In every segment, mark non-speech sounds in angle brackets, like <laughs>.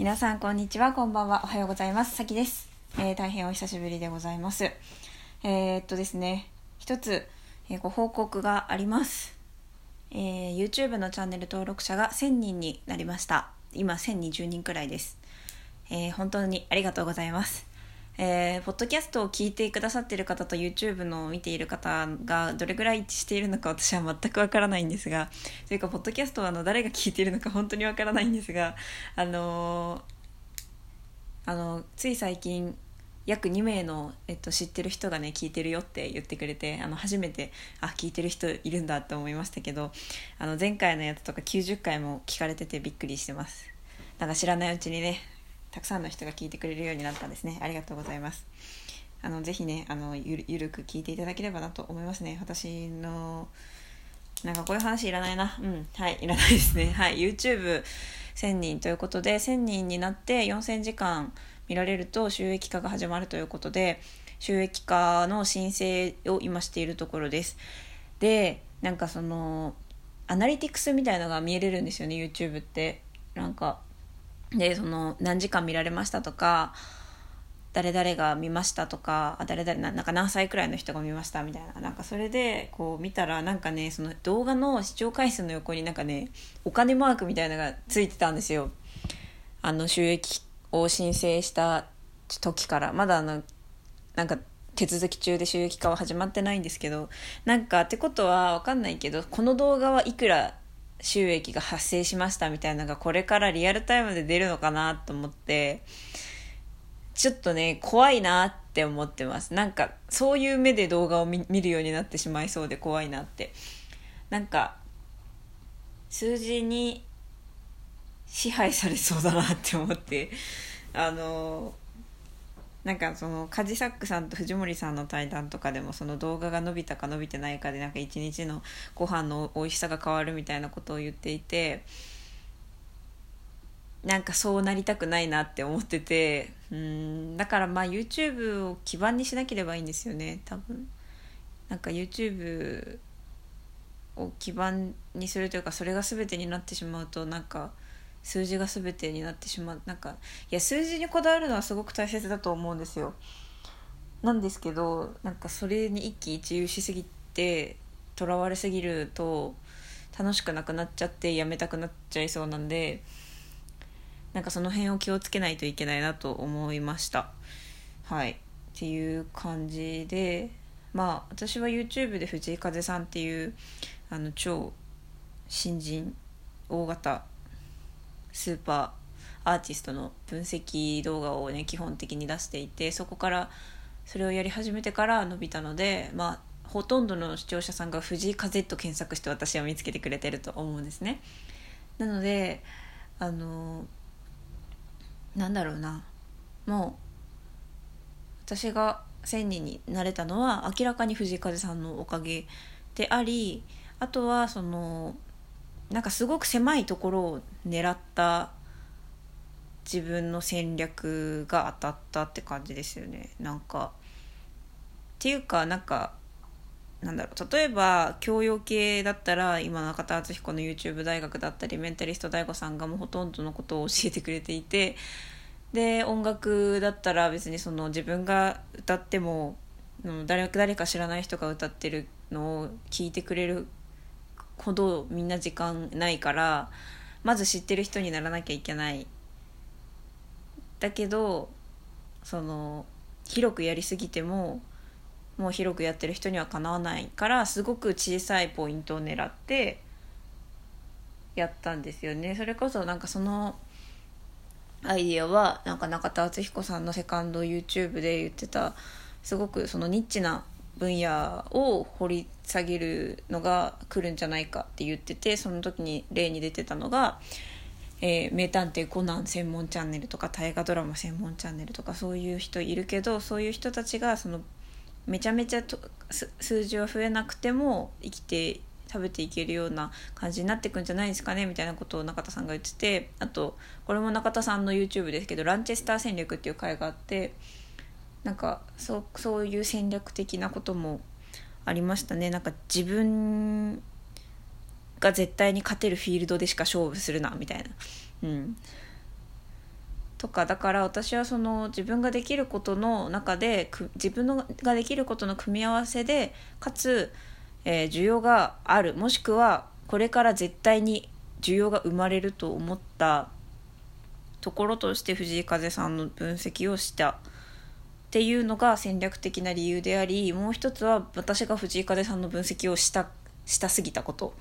皆さんこんにちはこんばんは。おはようございます。さきです、えー大変お久しぶりでございます。えーっとですね一つ、えーご報告があります、えー YouTube のチャンネル登録者が1000人になりました。今1020人くらいです、えー本当にありがとうございます。えーポッドキャストを聞いてくださっている方と YouTube のを見ている方がどれぐらい一致しているのか私は全くわからないんですがというかポッドキャストはあの誰が聞いているのか本当にわからないんですがあのーあのつい最近約2名の、えっと、知ってる人がね聞いてるよって言ってくれてあの初めてあ聞いてる人いるんだって思いましたけどあの前回のやつとか90回も聞かれててびっくりしてます。なんか知らないうちにねたくさんの人が聞いてくれるようになったんですね。ありがとうございます。あのぜひねあのゆるゆるく聞いていただければなと思いますね。私のなんかこういう話いらないな。うん。はいいらないですね。<laughs> はい YouTube1000 人ということで1000人になって4000時間見られると収益化が始まるということで収益化の申請を今しているところです。でなんかそのアナリティクスみたいのが見えれるんですよね YouTube って。なんかでその何時間見られましたとか誰々が見ましたとかあ誰々ななんか何歳くらいの人が見ましたみたいななんかそれでこう見たらなんかねその動画の視聴回数の横になんかねお金マークみたいなのがついてたんですよ。あの収益を申請した時から。まだあのなんか手続き中で収益化は始まってないんですけどなんかってことは分かんないけどこの動画はいくら収益が発生しましたみたいなのがこれからリアルタイムで出るのかなと思ってちょっとね怖いなって思ってます。なんかそういう目で動画を見るようになってしまいそうで怖いなって。なんか数字に支配されそうだなって思って。あのなんかそのカジサックさんと藤森さんの対談とかでもその動画が伸びたか伸びてないかでなんか一日のご飯の美味しさが変わるみたいなことを言っていてなんかそうなりたくないなって思っててうんだからまあ YouTube を基盤にしなければいいんですよね多分。なんか YouTube を基盤にするというかそれが全てになってしまうとなんか数字が全てになってしまう。なんかいや数字にこだわるのはすごく大切だと思うんですよ。なんですけどなんかそれに一喜一憂しすぎてとらわれすぎると楽しくなくなっちゃってやめたくなっちゃいそうなんでなんかその辺を気をつけないといけないなと思いました。はい。っていう感じでまあ私は YouTube で藤井風さんっていうあの超新人大型スーパーアーティストの分析動画をね基本的に出していてそこからそれをやり始めてから伸びたのでまあほとんどの視聴者さんが藤井風と検索して私を見つけてくれてると思うんですね。なのであのなんだろうな。もう私が1000人になれたのは明らかに藤井風さんのおかげでありあとはそのなんかすごく狭いところを狙った自分の戦略が当たったって感じですよね。なんかっていうかなんかなんだろう。例えば教養系だったら今中田敦彦の YouTube 大学だったりメンタリスト DAIGO さんがもうほとんどのことを教えてくれていてで音楽だったら別にその自分が歌っても誰誰か知らない人が歌ってるのを聞いてくれるほどみんな時間ないからまず知ってる人にならなきゃいけない。だけどその広くやりすぎてももう広くやってる人にはかなわないからすごく小さいポイントを狙ってやったんですよね。それこそなんかそのアイディアはなんか中田敦彦さんのセカンド YouTube で言ってたすごくそのニッチな分野を掘り下げるのが来るんじゃないかって言っててその時に例に出てたのが「えー名探偵コナン」専門チャンネルとか大河ドラマ専門チャンネルとかそういう人いるけどそういう人たちがそのめちゃめちゃと数字は増えなくても生きて食べていけるような感じになっていくんじゃないですかねみたいなことを中田さんが言っててあとこれも中田さんの YouTube ですけど「ランチェスター戦略」っていう回があってなんかそうそういう戦略的なこともありましたね。なんか自分が絶対に勝てるフィールドでしか勝負するなみたいな。うん。とかだから私はその自分ができることの中で自分のができることの組み合わせでかつ、えー、需要がある。もしくはこれから絶対に需要が生まれると思ったところとして藤井風さんの分析をしたっていうのが戦略的な理由でありもう一つは私が藤井風さんの分析をしたしたすぎたこと。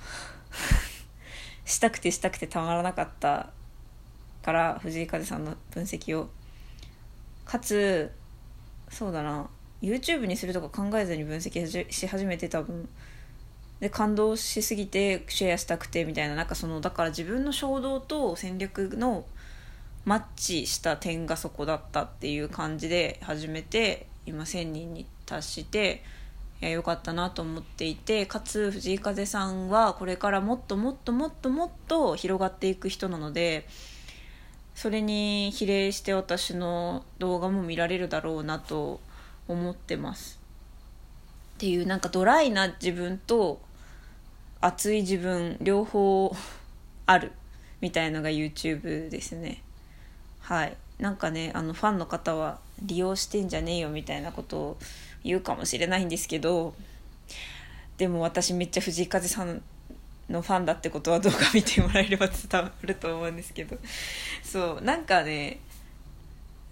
<laughs> したくてしたくてたまらなかったから藤井風さんの分析を。かつそうだな YouTube にするとか考えずに分析し始めて多分。で感動しすぎてシェアしたくてみたいななんかそのだから自分の衝動と戦略のマッチした点がそこだったっていう感じで始めて今1,000人に達して良かったなと思っていてかつ藤井風さんはこれからもっともっともっともっと広がっていく人なのでそれに比例して私の動画も見られるだろうなと思ってます。っていうなんかドライな自分と熱い自分両方あるみたいのが YouTube ですね。はい。なんかねあのファンの方は利用してんじゃねえよみたいなことを言うかもしれないんですけどでも私めっちゃ藤井風さんのファンだってことは動画見てもらえれば伝わると思うんですけど。そうなんかね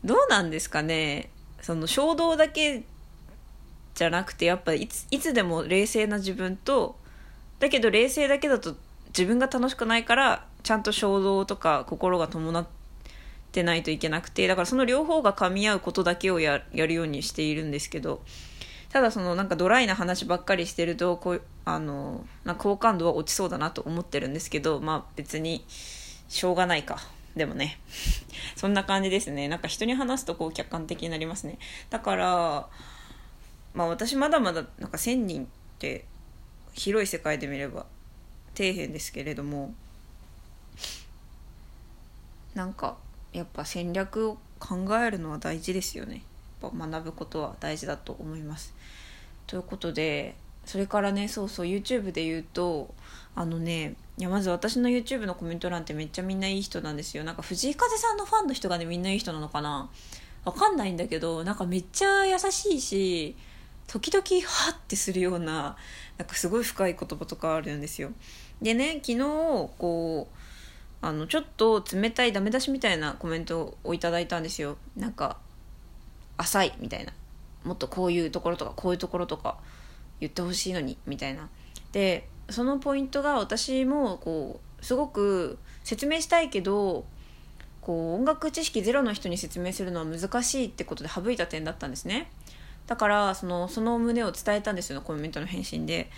どうなんですかね。その衝動だけじゃなくてやっぱいついつでも冷静な自分とだけど冷静だけだと自分が楽しくないからちゃんと衝動とか心が伴ってないといけなくてだからその両方が噛み合うことだけをやるようにしているんですけどただそのなんかドライな話ばっかりしてるとこうあのな好感度は落ちそうだなと思ってるんですけどまあ別にしょうがないか。でもね。<laughs> そんな感じですね。なんか人に話すとこう客観的になりますね。だからまあ私まだまだなんか1000人って広い世界で見れば底辺ですけれどもなんかやっぱ戦略を考えるのは大事ですよね。やっぱ学ぶことは大事だと思います。ということでそれからねそうそう YouTube で言うとあのねいやまず私の YouTube のコメント欄ってめっちゃみんないい人なんですよ。なんか藤井風さんのファンの人がねみんないい人なのかな。わかんないんだけどなんかめっちゃ優しいし時々ハッてするようななんかすごい深い言葉とかあるんですよ。でね昨日こうあのちょっと冷たいダメ出しみたいなコメントをいただいたんですよ。なんか浅いみたいな。もっとこういうところとかこういうところとか言ってほしいのにみたいな。でそのポイントが私もこうすごく説明したいけどこう音楽知識ゼロの人に説明するのは難しいってことで省いた点だったんですね。だからそのその旨を伝えたんですよコメントの返信で。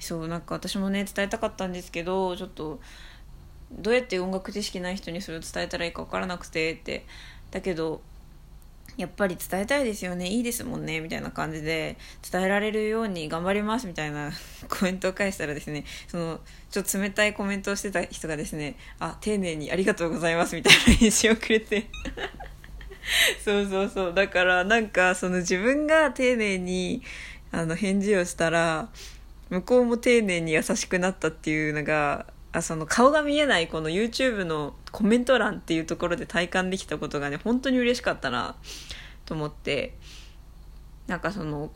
そうなんか私もね伝えたかったんですけどちょっとどうやって音楽知識ない人にそれを伝えたらいいか分からなくてってだけどやっぱり伝えたいですよね。いいですもんね。みたいな感じで伝えられるように頑張りますみたいな <laughs> コメントを返したらですねそのちょっと冷たいコメントをしてた人がですねあ丁寧にありがとうございます。みたいな返信をくれて。<laughs> そうそうそう。だからなんかその自分が丁寧にあの返事をしたら向こうも丁寧に優しくなったっていうのがあその顔が見えないこの YouTube のコメント欄っていうところで体感できたことがね本当に嬉しかったなと思って。なんかその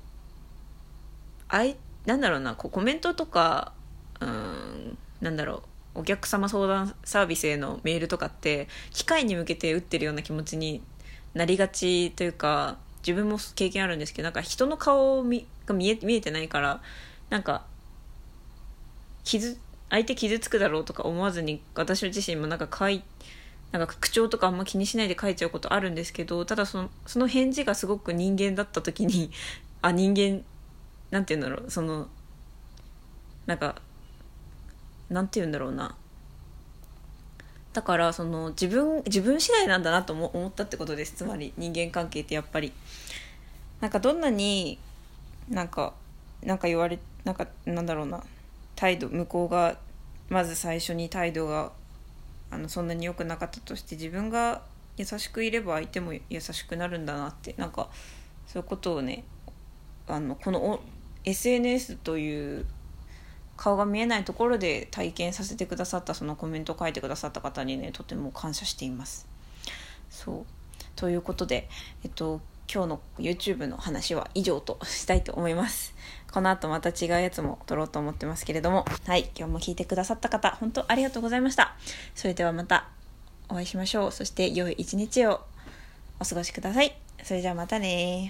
あいなんだろうなこうコメントとかうんなんだろうお客様相談サービスへのメールとかって機械に向けて打ってるような気持ちになりがちというか自分も経験あるんですけどなんか人の顔が見え見えてないからなんか傷相手傷つくだろうとか思わずに私自身もなんか書いなんか口調とかあんま気にしないで書いちゃうことあるんですけどただそのその返事がすごく人間だった時に <laughs> あ人間なんて言うんだろうそのなんかなんて言うんだろうな。だからその自分自分次第なんだなと思ったってことですつまり人間関係ってやっぱり。なんかどんなになんかなんか言われなんかなんだろうな。態度向こうがまず最初に態度があのそんなに良くなかったとして自分が優しくいれば相手も優しくなるんだなってなんかそういうことをねあのこの SNS という顔が見えないところで体験させてくださったそのコメントを書いてくださった方にねとても感謝しています。そう。ということでえっと今日の YouTube の話は以上としたいと思います。この後また違うやつも撮ろうと思ってますけれども。はい今日も聞いてくださった方本当ありがとうございました。それではまたお会いしましょう。そして良い一日をお過ごしください。それじゃあまたね